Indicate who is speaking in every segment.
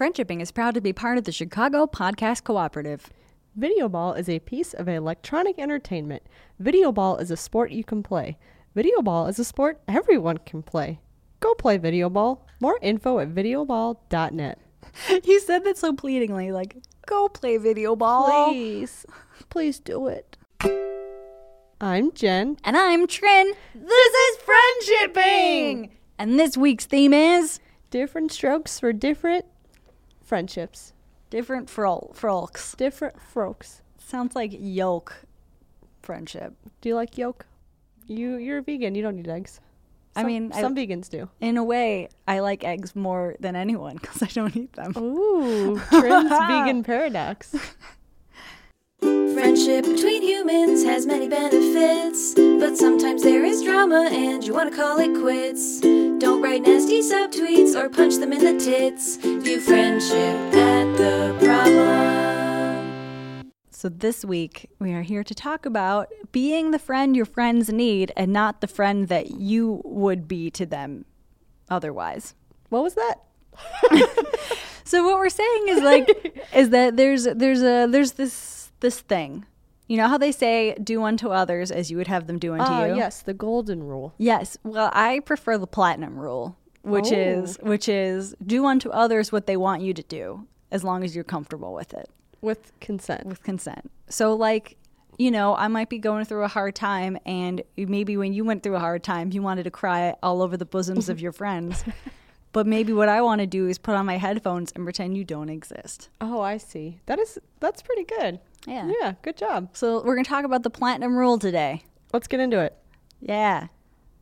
Speaker 1: Friendshipping is proud to be part of the Chicago Podcast Cooperative.
Speaker 2: Video ball is a piece of electronic entertainment. Video ball is a sport you can play. Video ball is a sport everyone can play. Go play video ball. More info at videoball.net.
Speaker 1: You said that so pleadingly, like, go play video ball.
Speaker 2: Please, please do it. I'm Jen.
Speaker 1: And I'm Trin. This is Friendshipping! And this week's theme is
Speaker 2: Different strokes for different friendships.
Speaker 1: different frol- frolks.
Speaker 2: Different folks.
Speaker 1: Sounds like yolk friendship.
Speaker 2: Do you like yolk? You you're a vegan. You don't need eggs.
Speaker 1: I
Speaker 2: Some-
Speaker 1: mean, I-
Speaker 2: some vegans do.
Speaker 1: In a way, I like eggs more than anyone because I don't eat them.
Speaker 2: Ooh, Trin's vegan paradox.
Speaker 3: Friendship between humans has many benefits, but sometimes there is drama and you want to call it quits. Don't write nasty subtweets or punch them in the tits. View friendship at the problem.
Speaker 1: So, this week, we are here to talk about being the friend your friends need and not the friend that you would be to them otherwise.
Speaker 2: What was that?
Speaker 1: So what we're saying is like is that there's there's a there's this this thing. You know how they say do unto others as you would have them do unto
Speaker 2: Ah,
Speaker 1: you?
Speaker 2: yes, the golden rule.
Speaker 1: Yes. Well, I prefer the platinum rule, which
Speaker 2: Oh.
Speaker 1: is which is do unto others what they want you to do as long as you're comfortable with it.
Speaker 2: With consent.
Speaker 1: with consent. So, like, you know, I might be going through a hard time, and maybe when you went through a hard time, you wanted to cry all over the bosoms of your friends. But maybe what I want to do is put on my headphones and pretend you don't exist.
Speaker 2: Oh, I see. That is that's pretty good.
Speaker 1: Yeah.
Speaker 2: Yeah, good job.
Speaker 1: So, we're going to talk about the platinum rule today.
Speaker 2: Let's get into it.
Speaker 1: Yeah.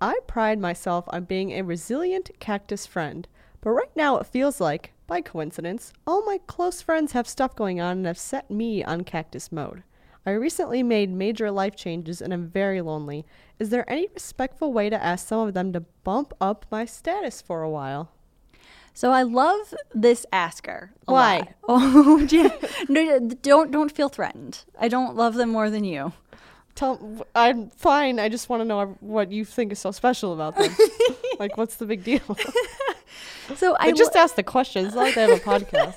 Speaker 2: I pride myself on being a resilient cactus friend, but right now it feels like, by coincidence, all my close friends have stuff going on and have set me on cactus mode. I recently made major life changes and I'm very lonely. Is there any respectful way to ask some of them to bump up my status for a while?
Speaker 1: So I love this asker.
Speaker 2: Why?
Speaker 1: Oh, yeah. No, don't don't feel threatened. I don't love them more than you.
Speaker 2: Tell I'm fine. I just want to know what you think is so special about them. like, what's the big deal?
Speaker 1: So I
Speaker 2: I just
Speaker 1: lo-
Speaker 2: ask the questions. Like they have a podcast.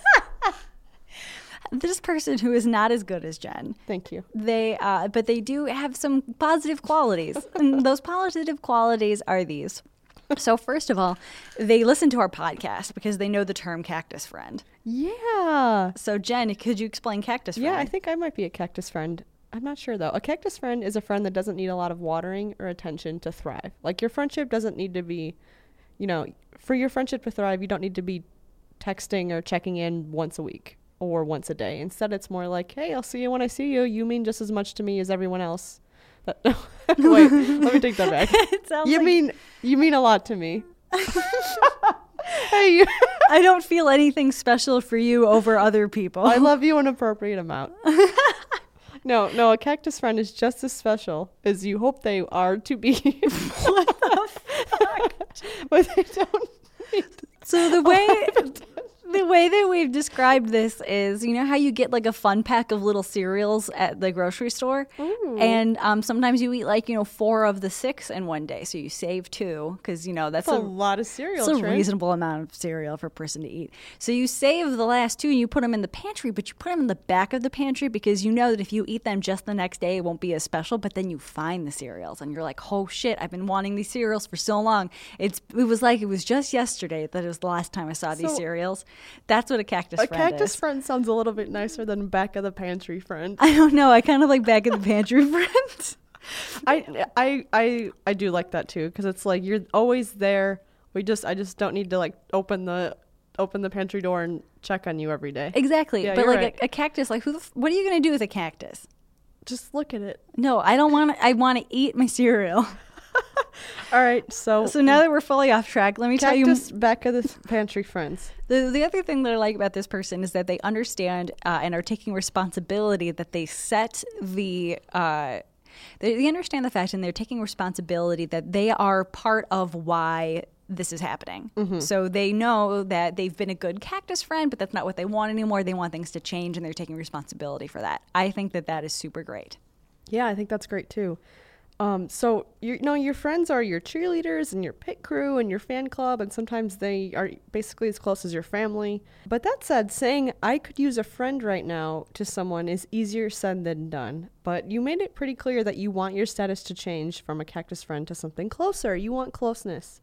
Speaker 1: this person who is not as good as Jen.
Speaker 2: Thank you.
Speaker 1: they uh, but they do have some positive qualities and those positive qualities are these so first of all they listen to our podcast because they know the term cactus friend
Speaker 2: Yeah.
Speaker 1: so jen could you explain cactus friend
Speaker 2: Yeah, I think I might be a cactus friend. I'm not sure though. A cactus friend is a friend that doesn't need a lot of watering or attention to thrive. Like your friendship doesn't need to be, you know, for your friendship to thrive, you don't need to be texting or checking in once a week or once a day. Instead, it's more like, "Hey, I'll see you when I see you. You mean just as much to me as everyone else." That, wait, let me take that back. You
Speaker 1: like-
Speaker 2: mean you mean a lot to me. hey,
Speaker 1: i don't feel anything special for you over other people
Speaker 2: I love you an appropriate amount. no, no, a cactus friend is just as special as you hope they are to be. what the fuck? but they don't.
Speaker 1: so the oh, way the way that we've described this is you know how you get like a fun pack of little cereals at the grocery store? And um, sometimes you eat like you know four of the six in one day. So you save two because you know that's
Speaker 2: That's a
Speaker 1: a,
Speaker 2: lot of cereal.
Speaker 1: it's a reasonable amount of cereal for a person to eat. So you save the last two and you put them in the pantry but you put them in the back of the pantry because you know that if you eat them just the next day it won't be as special but then you find the cereals and you're like oh shit i've been wanting these cereals for so long. It's it was like it was just yesterday that it was the last time i saw these
Speaker 2: So-
Speaker 1: cereals that's what a cactus
Speaker 2: A
Speaker 1: friend
Speaker 2: cactus
Speaker 1: is
Speaker 2: friend sounds a little bit nicer than back of the pantry friend.
Speaker 1: I don't know. I kind of like back of the pantry friend.
Speaker 2: I, I, I, I do like that too because it's like you're always there. We just, I just don't need to like open the, open the pantry door and check on you every day.
Speaker 1: Exactly.
Speaker 2: Yeah,
Speaker 1: but like
Speaker 2: right.
Speaker 1: a, a cactus, like who? The f- what are you gonna do with a cactus?
Speaker 2: Just look at it.
Speaker 1: No, I don't want to. I want to eat my cereal.
Speaker 2: All right, so
Speaker 1: So now that we're fully off track, let me tell you.
Speaker 2: of the pantry friends.
Speaker 1: The, the other thing that I like about this person is that they understand uh, and are taking responsibility that they set the. Uh, they, they understand the fact and they're taking responsibility that they are part of why this is happening. So they know that they've been a good cactus friend, but that's not what they want anymore. They want things to change and they're taking responsibility for that. I think that that is super great.
Speaker 2: Yeah, I think that's great too. Um, so you know your friends are your cheerleaders and your pit crew and your fan club, and sometimes they are basically as close as your family. But that said, saying I could use a friend right now to someone is easier said than done. But you made it pretty clear that you want your status to change from a cactus friend to something closer. You want closeness.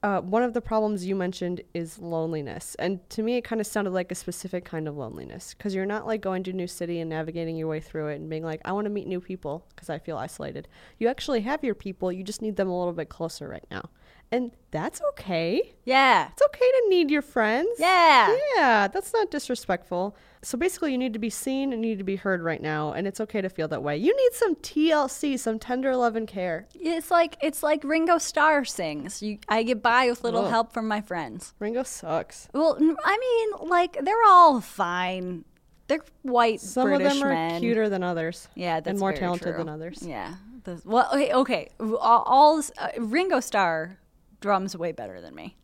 Speaker 2: Uh, one of the problems you mentioned is loneliness. And to me, it kind of sounded like a specific kind of loneliness because you're not like going to a new city and navigating your way through it and being like, I want to meet new people because I feel isolated. You actually have your people, you just need them a little bit closer right now. And that's okay.
Speaker 1: Yeah.
Speaker 2: It's okay to need your friends.
Speaker 1: Yeah.
Speaker 2: Yeah, that's not disrespectful. So basically, you need to be seen and you need to be heard right now, and it's okay to feel that way. You need some TLC, some tender love and care.
Speaker 1: It's like it's like Ringo Starr sings. You, I get by with little
Speaker 2: Ugh.
Speaker 1: help from my friends.
Speaker 2: Ringo sucks.
Speaker 1: Well, I mean, like they're all fine. They're white
Speaker 2: Some
Speaker 1: British
Speaker 2: of them are
Speaker 1: men.
Speaker 2: cuter than others.
Speaker 1: Yeah, that's
Speaker 2: and more talented
Speaker 1: true.
Speaker 2: than others.
Speaker 1: Yeah. The- well, okay, okay. All, all uh, Ringo Starr drums way better than me.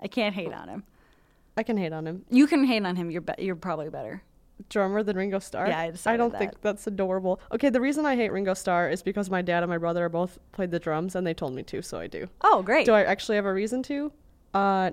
Speaker 1: I can't hate on him.
Speaker 2: I can hate on him.
Speaker 1: You can hate on him. You're be- you're probably better.
Speaker 2: Drummer than Ringo Starr.
Speaker 1: Yeah, I decided
Speaker 2: don't
Speaker 1: that.
Speaker 2: think that's adorable. Okay, the reason I hate Ringo Starr is because my dad and my brother are both played the drums, and they told me to, so I do.
Speaker 1: Oh, great.
Speaker 2: Do I actually have a reason to? Uh,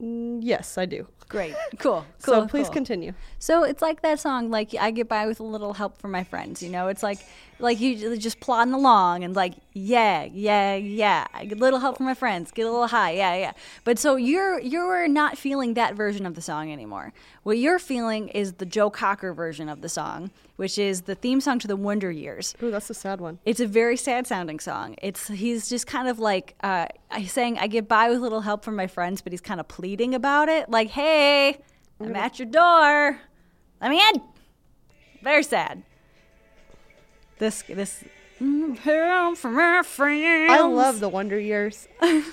Speaker 2: yes, I do.
Speaker 1: Great. Cool. Cool.
Speaker 2: so please
Speaker 1: cool.
Speaker 2: continue.
Speaker 1: So it's like that song, like I get by with a little help from my friends. You know, it's like like you just plodding along and like yeah, yeah, yeah. I get a little help from my friends, get a little high, yeah, yeah. But so you're you're not feeling that version of the song anymore. What you're feeling is the Joe Cocker version of the song, which is the theme song to the Wonder Years.
Speaker 2: Ooh, that's a sad one.
Speaker 1: It's a very sad sounding song. It's he's just kind of like uh, saying I get by with a little help from my friends, but he's kind of pleading about it, like, "Hey, I'm at your door, let me in." Very sad. This this help from my friends.
Speaker 2: I love the Wonder Years.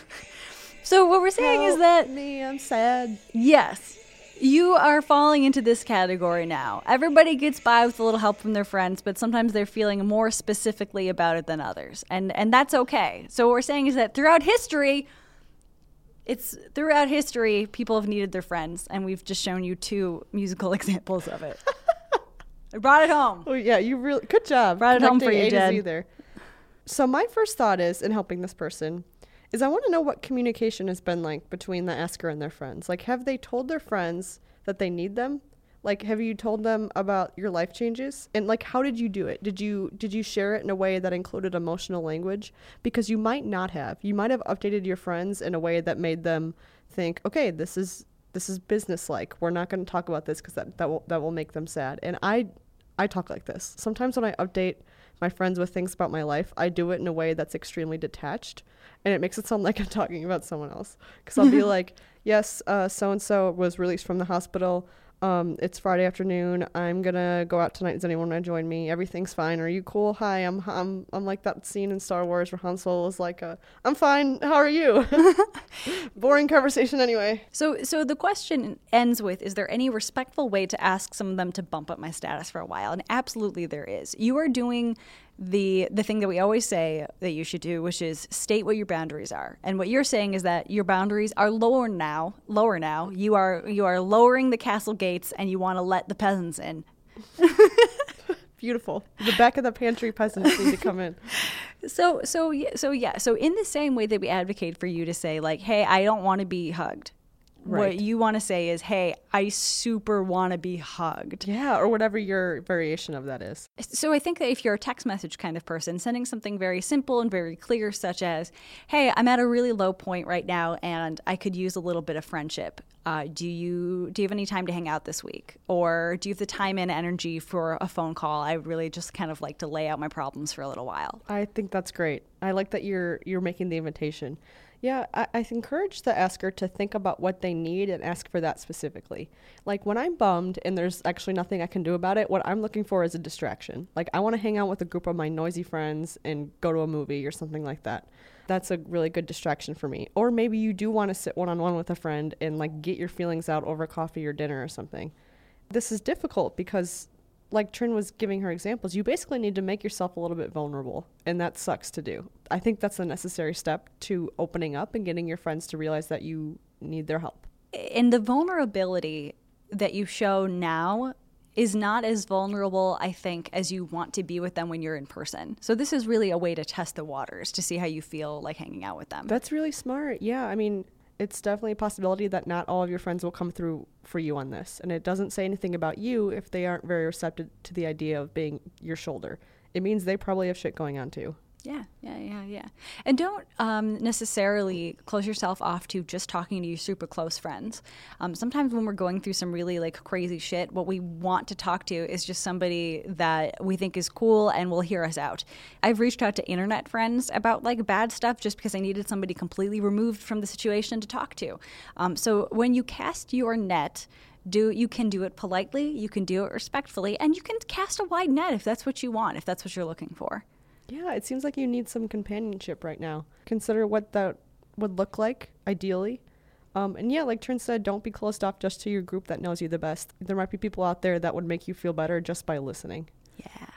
Speaker 1: So what we're saying is that
Speaker 2: me, I'm sad.
Speaker 1: Yes. You are falling into this category now. Everybody gets by with a little help from their friends, but sometimes they're feeling more specifically about it than others. And and that's okay. So what we're saying is that throughout history it's throughout history people have needed their friends and we've just shown you two musical examples of it. I brought it home.
Speaker 2: Oh yeah, you really good job.
Speaker 1: Brought it home for you, Jen.
Speaker 2: There. So my first thought is in helping this person is I want to know what communication has been like between the asker and their friends. Like have they told their friends that they need them? Like have you told them about your life changes? And like how did you do it? Did you did you share it in a way that included emotional language? Because you might not have. You might have updated your friends in a way that made them think, "Okay, this is this is business like. We're not going to talk about this because that, that will that will make them sad. And I I talk like this. Sometimes when I update my friends with things about my life, I do it in a way that's extremely detached, and it makes it sound like I'm talking about someone else. Because I'll be like, "Yes, so and so was released from the hospital. Um, it's Friday afternoon. I'm gonna go out tonight. Does anyone want to join me? Everything's fine. Are you cool? Hi, I'm I'm I'm like that scene in Star Wars where Han Solo is like, uh, "I'm fine. How are you?" Boring conversation anyway.
Speaker 1: So, so the question ends with: Is there any respectful way to ask some of them to bump up my status for a while? And absolutely, there is. You are doing the the thing that we always say that you should do, which is state what your boundaries are. And what you're saying is that your boundaries are lower now. Lower now. You are you are lowering the castle gates, and you want to let the peasants in.
Speaker 2: Beautiful. The back of the pantry peasants need to come in.
Speaker 1: So so yeah, so yeah. So in the same way that we advocate for you to say like, "Hey, I don't want to be hugged." What you want to say is, "Hey, I super want to be hugged."
Speaker 2: Yeah, or whatever your variation of that is.
Speaker 1: So I think that if you're a text message kind of person, sending something very simple and very clear, such as, "Hey, I'm at a really low point right now, and I could use a little bit of friendship. Uh, do you do you have any time to hang out this week, or do you have the time and energy for a phone call? I really just kind of like to lay out my problems for a little while."
Speaker 2: I think that's great. I like that you're you're making the invitation. Yeah, I, I encourage the asker to think about what they need and ask for that specifically. Like when I'm bummed and there's actually nothing I can do about it, what I'm looking for is a distraction. Like I want to hang out with a group of my noisy friends and go to a movie or something like that. That's a really good distraction for me. Or maybe you do want to sit one on one with a friend and like get your feelings out over coffee or dinner or something. This is difficult because like Trin was giving her examples, you basically need to make yourself a little bit vulnerable, and that sucks to do. I think that's a necessary step to opening up and getting your friends to realize that you need their help.
Speaker 1: and the vulnerability that you show now is not as vulnerable, I think, as you want to be with them when you're in person. So this is really a way to test the waters to see how you feel like hanging out with them.
Speaker 2: That's really smart. Yeah, I mean, it's definitely a possibility that not all of your friends will come through for you on this. And it doesn't say anything about you if they aren't very receptive to the idea of being your shoulder. It means they probably have shit going on too.
Speaker 1: Yeah, yeah, yeah, yeah. And don't um, necessarily close yourself off to just talking to your super close friends. Um, sometimes when we're going through some really like crazy shit, what we want to talk to is just somebody that we think is cool and will hear us out. I've reached out to internet friends about like bad stuff just because I needed somebody completely removed from the situation to talk to. Um, so when you cast your net, do you can do it politely, you can do it respectfully, and you can cast a wide net if that's what you want, if that's what you're looking for.
Speaker 2: Yeah, it seems like you need some companionship right now. Consider what that would look like, ideally. Um, and yeah, like Trin said, don't be closed off just to your group that knows you the best. There might be people out there that would make you feel better just by listening.
Speaker 1: Yeah.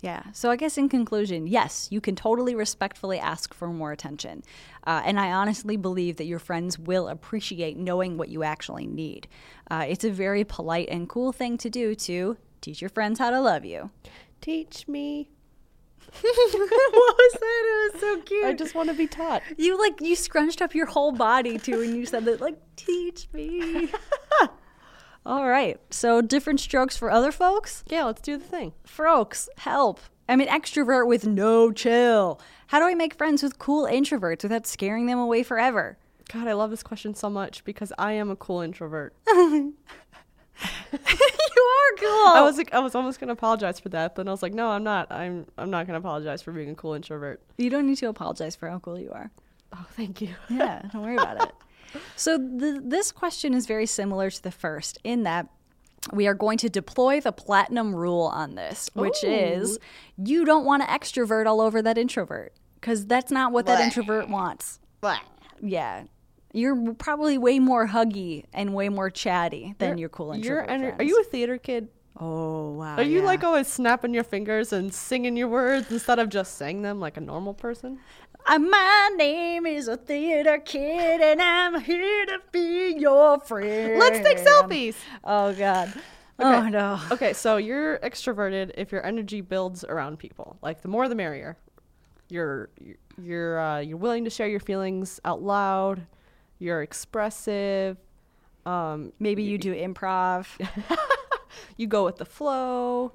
Speaker 1: Yeah. So I guess in conclusion, yes, you can totally respectfully ask for more attention. Uh, and I honestly believe that your friends will appreciate knowing what you actually need. Uh, it's a very polite and cool thing to do to teach your friends how to love you.
Speaker 2: Teach me.
Speaker 1: what was that? It was so cute.
Speaker 2: I just want to be taught.
Speaker 1: You like you scrunched up your whole body too, and you said that like teach me. All right. So different strokes for other folks.
Speaker 2: Yeah, let's do the thing.
Speaker 1: Folks, help. I'm an extrovert with no chill. How do I make friends with cool introverts without scaring them away forever?
Speaker 2: God, I love this question so much because I am a cool introvert.
Speaker 1: you are cool.
Speaker 2: I was like, I was almost gonna apologize for that, but I was like, no, I'm not. I'm I'm not gonna apologize for being a cool introvert.
Speaker 1: You don't need to apologize for how cool you are.
Speaker 2: Oh, thank you.
Speaker 1: Yeah, don't worry about it. So the, this question is very similar to the first in that we are going to deploy the platinum rule on this, which
Speaker 2: Ooh.
Speaker 1: is you don't want to extrovert all over that introvert because that's not what that introvert wants. Yeah. You're probably way more huggy and way more chatty than your cool
Speaker 2: You're
Speaker 1: introvert.
Speaker 2: are you a theater kid?
Speaker 1: Oh wow!
Speaker 2: Are you
Speaker 1: yeah.
Speaker 2: like always snapping your fingers and singing your words instead of just saying them like a normal person?
Speaker 1: Uh, my name is a theater kid, and I'm here to be your friend.
Speaker 2: Let's take selfies.
Speaker 1: Oh God. Oh
Speaker 2: Okay.
Speaker 1: no.
Speaker 2: Okay, so you're extroverted if your energy builds around people. Like the more the merrier. You're you're uh, you're willing to share your feelings out loud. You're expressive. Um,
Speaker 1: Maybe you do improv.
Speaker 2: you go with the flow.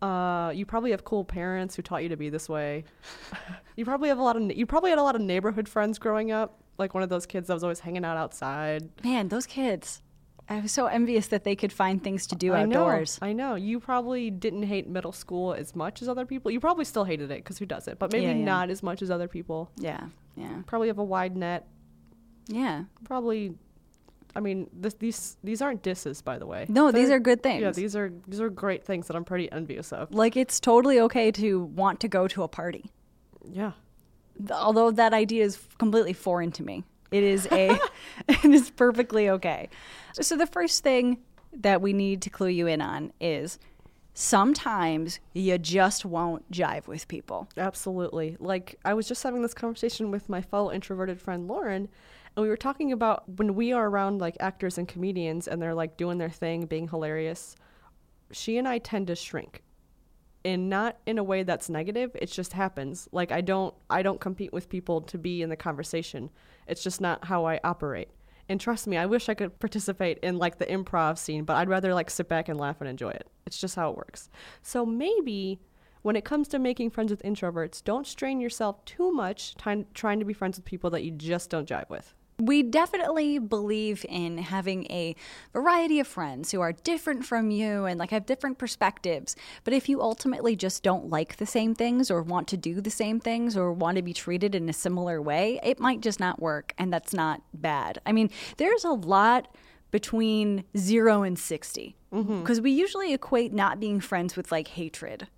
Speaker 2: Uh, you probably have cool parents who taught you to be this way. you probably have a lot of you probably had a lot of neighborhood friends growing up, like one of those kids that was always hanging out outside.
Speaker 1: Man, those kids. I was so envious that they could find things to do
Speaker 2: I know,
Speaker 1: outdoors.
Speaker 2: I know. You probably didn't hate middle school as much as other people. You probably still hated it because who does it? But maybe
Speaker 1: Yeah, yeah.
Speaker 2: not as much as other people.
Speaker 1: Yeah, yeah,
Speaker 2: Probably have a wide net.
Speaker 1: Yeah.
Speaker 2: Probably. I mean, this, these these aren't disses, by the way.
Speaker 1: No, these
Speaker 2: They're-
Speaker 1: are good things.
Speaker 2: Yeah, these are these are great things that I'm pretty envious of.
Speaker 1: like it's totally okay to want to go to a party.
Speaker 2: Yeah.
Speaker 1: Although that idea is completely foreign to me. It is a it is perfectly okay. So the first thing that we need to clue you in on is sometimes you just won't jive with people.
Speaker 2: Absolutely. Like I was just having this conversation with my fellow introverted friend Lauren, and we were talking about when we are around like actors and comedians and they're like doing their thing, being hilarious. She and I tend to shrink. And not in a way that's negative, it just happens. Like I don't I don't compete with people to be in the conversation. It's just not how I operate. And trust me, I wish I could participate in like the improv scene, but I'd rather like sit back and laugh and enjoy it. It's just how it works. So maybe when it comes to making friends with introverts, don't strain yourself too much trying trying to be friends with people that you just don't jive with.
Speaker 1: We definitely believe in having a variety of friends who are different from you and like have different perspectives. But if you ultimately just don't like the same things or want to do the same things or want to be treated in a similar way, it might just not work and that's not bad. I mean, there's a lot between 0 and 60 mm-hmm. because we usually equate not being friends with like hatred.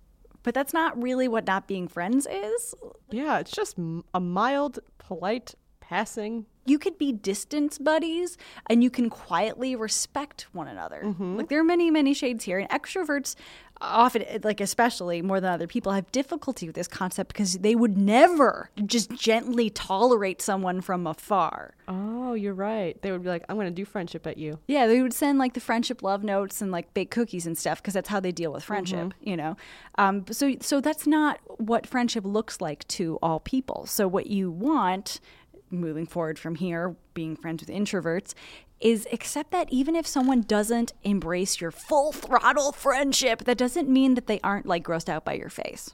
Speaker 1: But that's not really what not being friends is.
Speaker 2: Yeah, it's just a mild, polite passing.
Speaker 1: you could be distance buddies and you can quietly respect one another.
Speaker 2: Mm-hmm.
Speaker 1: Like there are many, many shades here. And extroverts often, like especially more than other people, have difficulty with this concept because they would never just gently tolerate someone from afar.
Speaker 2: Oh, you're right. They would be like, I'm going to do friendship at you.
Speaker 1: Yeah, they would send like the friendship love notes and like bake cookies and stuff because that's how they deal with friendship,
Speaker 2: Mm-hmm.
Speaker 1: you know. Um, so so that's not what friendship looks like to all people. So what you want, moving forward from here, being friends with introverts, is accept that even if someone doesn't embrace your full throttle friendship, that doesn't mean that they aren't like grossed out by your face.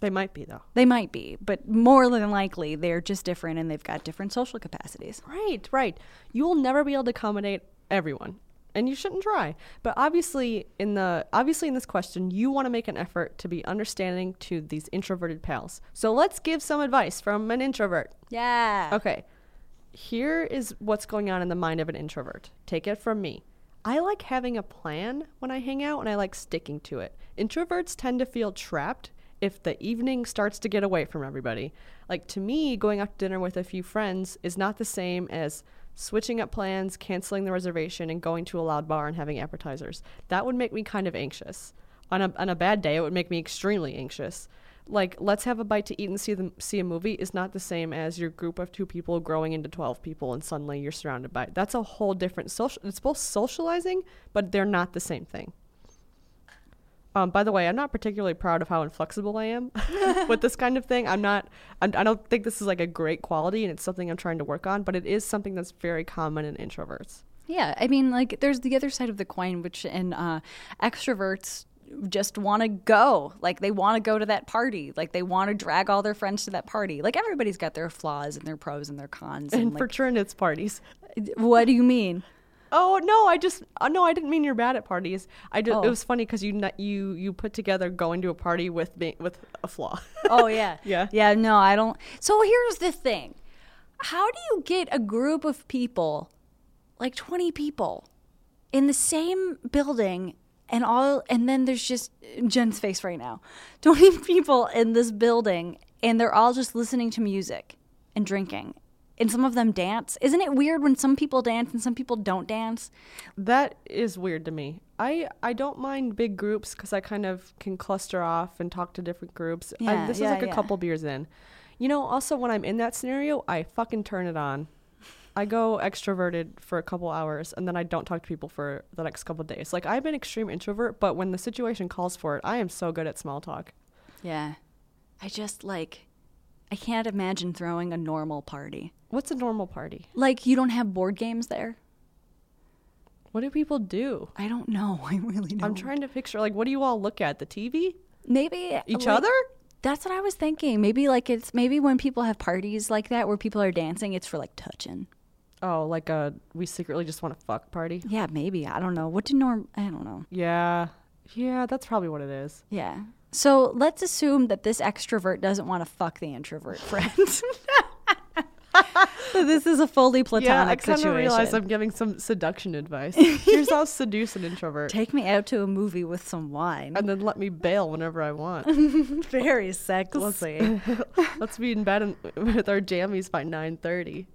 Speaker 2: They might be, though.
Speaker 1: They might be, but more than likely they're just different and they've got different social capacities.
Speaker 2: Right, right. You will never be able to accommodate everyone, and you shouldn't try. But obviously, in the obviously in this question, you want to make an effort to be understanding to these introverted pals. So let's give some advice from an introvert.
Speaker 1: Yeah.
Speaker 2: Okay. Here is what's going on in the mind of an introvert. Take it from me. I like having a plan when I hang out and I like sticking to it. Introverts tend to feel trapped if the evening starts to get away from everybody. Like to me, going out to dinner with a few friends is not the same as switching up plans, canceling the reservation, and going to a loud bar and having appetizers. That would make me kind of anxious. On a, on a bad day, it would make me extremely anxious like let's have a bite to eat and see the see a movie is not the same as your group of two people growing into 12 people and suddenly you're surrounded by it. that's a whole different social it's both socializing but they're not the same thing um, by the way i'm not particularly proud of how inflexible i am with this kind of thing i'm not I'm, i don't think this is like a great quality and it's something i'm trying to work on but it is something that's very common in introverts
Speaker 1: Yeah, I mean, like, there's the other side of the coin, which in uh, extroverts just want to go. Like, they want to go to that party. Like, they want to drag all their friends to that party. Like, everybody's got their flaws and their pros and their cons. And,
Speaker 2: and
Speaker 1: like,
Speaker 2: for Trin it's parties
Speaker 1: what do you mean?
Speaker 2: Oh no! I just uh, no, I didn't mean you're bad at parties. I just
Speaker 1: Oh.
Speaker 2: it was funny because you you you put together going to a party with me with a flaw.
Speaker 1: Oh, yeah.
Speaker 2: Yeah.
Speaker 1: Yeah, no, I don't. So here's the thing How do you get a group of people, like 20 people, in the same building? And all, and then there's just Jen's face right now. 20 people in this building, and they're all just listening to music and drinking. And some of them dance. Isn't it weird when some people dance and some people don't dance?
Speaker 2: that is weird to me. I I don't mind big groups because I kind of can cluster off and talk to different groups. I-
Speaker 1: Yeah,
Speaker 2: this
Speaker 1: yeah,
Speaker 2: is like a couple beers in. You know, also when I'm in that scenario, I fucking turn it on. I go extroverted for a couple hours and then I don't talk to people for the next couple days. Like I'm an extreme introvert, but when the situation calls for it, I am so good at small talk.
Speaker 1: Yeah. I just like, I can't imagine throwing a normal party.
Speaker 2: What's a normal party?
Speaker 1: Like, you don't have board games there?
Speaker 2: What do people do?
Speaker 1: I don't know. I really don't.
Speaker 2: I'm trying to picture like what do you all look at? The TV?
Speaker 1: Maybe
Speaker 2: Each
Speaker 1: like-
Speaker 2: other?
Speaker 1: That's what I was thinking. Maybe like it's maybe when people have parties like that where people are dancing, it's for like touching.
Speaker 2: Oh, like a we secretly just want to fuck party?
Speaker 1: Yeah, maybe. I don't know. What do norm? I don't know.
Speaker 2: Yeah. Yeah, that's probably what it is.
Speaker 1: Yeah. So let's assume that this extrovert doesn't want to fuck the introvert friend. So this is a fully platonic
Speaker 2: yeah, I kind of realize I'm giving some seduction advice. Here's how to seduce an introvert.
Speaker 1: Take me out to a movie with some wine.
Speaker 2: and then let me bail whenever I want.
Speaker 1: Very sexy.
Speaker 2: Let's be in bed in, with our jammies by 9:30.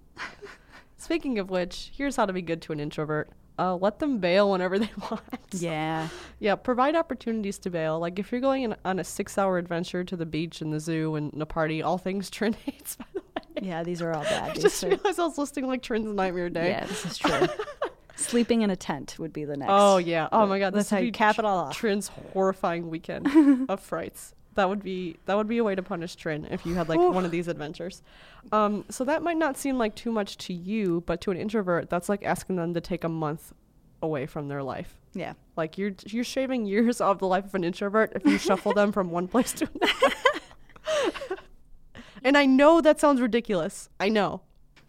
Speaker 2: Speaking of which, here's how to be good to an introvert. Uh, let them bail whenever they want.
Speaker 1: yeah.
Speaker 2: Yeah, provide opportunities to bail. Like if you're going in, on a six-hour adventure to the beach and the zoo and a party, all things Trin hates. By the way,
Speaker 1: Yeah, these are all bad.
Speaker 2: I just
Speaker 1: are-
Speaker 2: realized I was listing like Trin's nightmare day.
Speaker 1: yeah, this is true. Sleeping in a tent would be the next.
Speaker 2: Oh yeah. Oh my god.
Speaker 1: That's how you cap it all off.
Speaker 2: Trin's horrifying weekend of frights. That would be that would be a way to punish Trin if you had like one of these adventures. Um, so that might not seem like too much to you, but to an introvert, that's like asking them to take a month away from their life.
Speaker 1: Yeah.
Speaker 2: Like you're you're shaving years of the life of an introvert if you shuffle them from one place to another. And I know that sounds ridiculous. I know.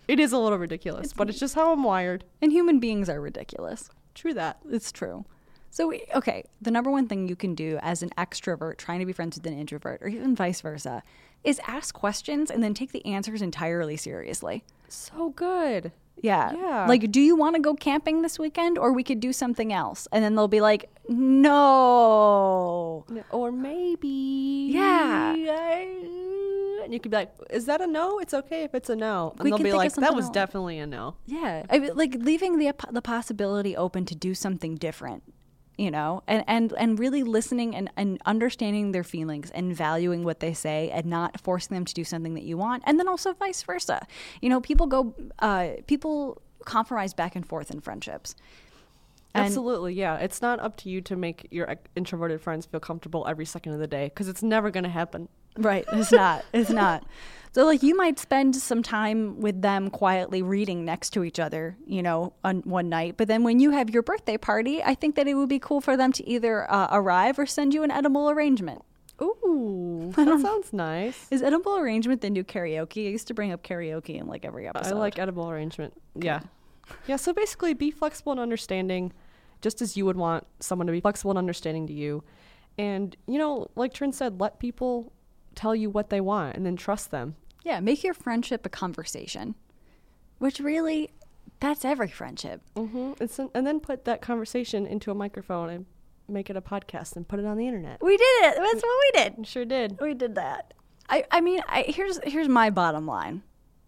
Speaker 2: It is a little ridiculous, but it's just how I'm wired.
Speaker 1: And human beings are ridiculous.
Speaker 2: True that.
Speaker 1: It's true. So, okay, the number one thing you can do as an extrovert trying to be friends with an introvert, or even vice versa, is ask questions and then take the answers entirely seriously.
Speaker 2: So good.
Speaker 1: Yeah.
Speaker 2: Yeah.
Speaker 1: Like, do you want to go camping this weekend or we could do something else? And then they'll be like, no.
Speaker 2: Or maybe.
Speaker 1: Yeah.
Speaker 2: I- it, and you could be like, "Is that a no? It's okay if it's a no." And
Speaker 1: We
Speaker 2: they'll
Speaker 1: can
Speaker 2: be like, "That was
Speaker 1: else."
Speaker 2: definitely a no."
Speaker 1: Yeah, I mean, like leaving the the possibility open to do something different, you know, and and and really listening and and understanding their feelings and valuing what they say and not forcing them to do something that you want, and then also vice versa. You know, people go, uh, people compromise back and forth in friendships. And-
Speaker 2: Absolutely, yeah. It's not up to you to make your introverted friends feel comfortable every second of the day because it's never going to happen.
Speaker 1: Right. It's not. It's not. So like you might spend some time with them quietly reading next to each other, you know, on one night. But then when you have your birthday party, I think that it would be cool for them to either uh, arrive or send you an edible arrangement.
Speaker 2: Ooh, that sounds nice.
Speaker 1: Is edible arrangement the new karaoke? I used to bring up karaoke in like every episode.
Speaker 2: I like edible arrangement. Yeah. Yeah, so basically be flexible and understanding just as you would want someone to be flexible and understanding to you. And, you know, like Trin said, let people tell you what they want and then trust them.
Speaker 1: Yeah, make your friendship a conversation, which really, that's every friendship.
Speaker 2: hmm It's an, and then put that conversation into a microphone and make it a podcast and put it on the internet.
Speaker 1: We did it. That's what we did.
Speaker 2: Sure did.
Speaker 1: We did that. I, I mean, I, here's here's my bottom line.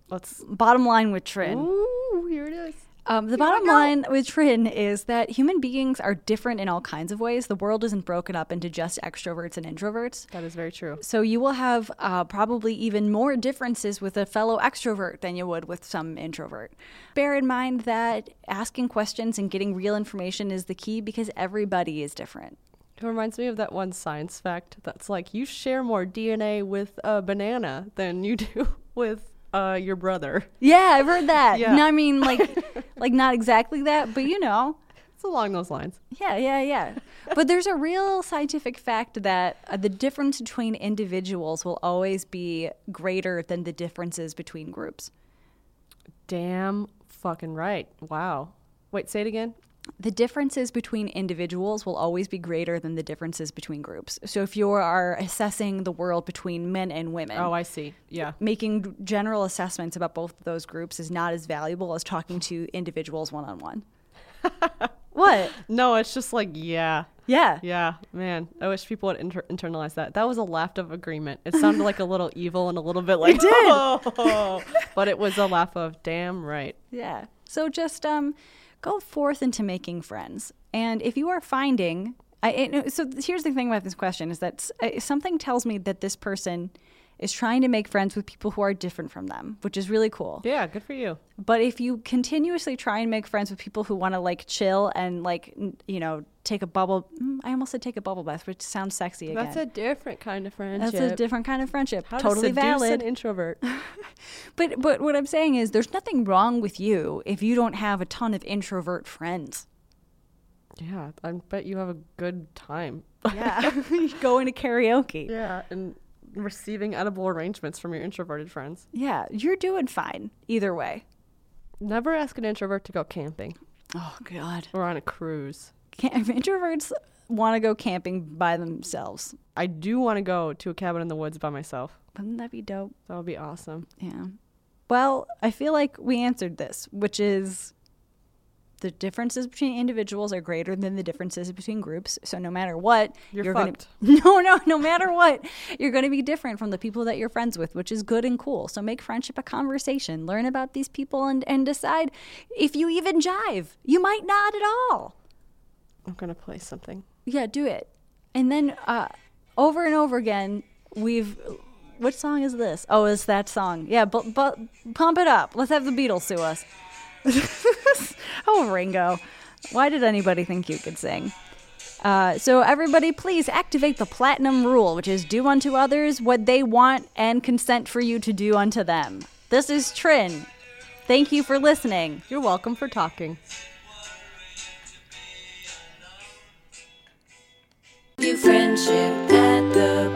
Speaker 2: Let's.
Speaker 1: Bottom line with Trin.
Speaker 2: Ooh, here it is.
Speaker 1: Um, the bottom line with Trin is that human beings are different in all kinds of ways. The world isn't broken up into just extroverts and introverts.
Speaker 2: That is very true.
Speaker 1: So you will have uh, probably even more differences with a fellow extrovert than you would with some introvert. Bear in mind that asking questions and getting real information is the key because everybody is different.
Speaker 2: It reminds me of that one science fact that's like you share more DNA with a banana than you do with uh, your brother.
Speaker 1: Yeah, I've heard that.
Speaker 2: Yeah.
Speaker 1: No, I mean, like, like not exactly that, but you know.
Speaker 2: It's along those lines.
Speaker 1: Yeah, yeah, yeah. but there's a real scientific fact that uh, the difference between individuals will always be greater than the differences between groups.
Speaker 2: Damn fucking right. Wow. Wait, say it again.
Speaker 1: The differences between individuals will always be greater than the differences between groups. So if you are assessing the world between men and women,
Speaker 2: Oh, I see. Yeah.
Speaker 1: making general assessments about both of those groups is not as valuable as talking to individuals one on one. What?
Speaker 2: No, it's just like, yeah.
Speaker 1: Yeah.
Speaker 2: Yeah, man. I wish people would inter- internalize that. That was a laugh of agreement. It sounded like a little evil and a little bit like, it did. but it was a laugh of, damn right.
Speaker 1: Yeah. So just um, go forth into making friends, and if you are finding, I so here's the thing about this question is that something tells me that this person is trying to make friends with people who are different from them, which is really cool.
Speaker 2: Yeah, good for you.
Speaker 1: But if you continuously try and make friends with people who want to like chill and like n- you know take a bubble, mm, I almost said take a bubble bath, which sounds sexy again.
Speaker 2: That's a different kind of friendship.
Speaker 1: That's a different kind of friendship.
Speaker 2: How
Speaker 1: totally
Speaker 2: to
Speaker 1: valid.
Speaker 2: an introvert.
Speaker 1: But but what I'm saying is there's nothing wrong with you if you don't have a ton of introvert friends.
Speaker 2: yeah, I bet you have a good time.
Speaker 1: Yeah. Going to karaoke.
Speaker 2: Yeah, and receiving edible arrangements from your introverted friends.
Speaker 1: Yeah, you're doing fine either way.
Speaker 2: Never ask an introvert to go camping
Speaker 1: Oh god.
Speaker 2: or on a cruise.
Speaker 1: Can introverts want to go camping by themselves.
Speaker 2: I do want to go to a cabin in the woods by myself.
Speaker 1: Wouldn't that be dope?
Speaker 2: That would be awesome.
Speaker 1: Yeah. Well, I feel like we answered this, which is the differences between individuals are greater than the differences between groups. So no matter what,
Speaker 2: You're
Speaker 1: gonna
Speaker 2: fucked.
Speaker 1: No, no, no matter what, you're going to be different from the people that you're friends with, which is good and cool. So make friendship a conversation. Learn about these people and and decide if you even jive. You might not at all.
Speaker 2: I'm going to play something.
Speaker 1: Yeah, do it. And then uh, over and over again, we've. which song is this? Oh, it's that song. Yeah, but but pump it up. Let's have the Beatles sue us. oh, Ringo. Why did anybody think you could sing? Uh, so everybody, please activate the platinum rule, which is do unto others what they want and consent for you to do unto them. This is Trin. Thank you for listening.
Speaker 2: You're welcome for talking.
Speaker 3: View friendship at the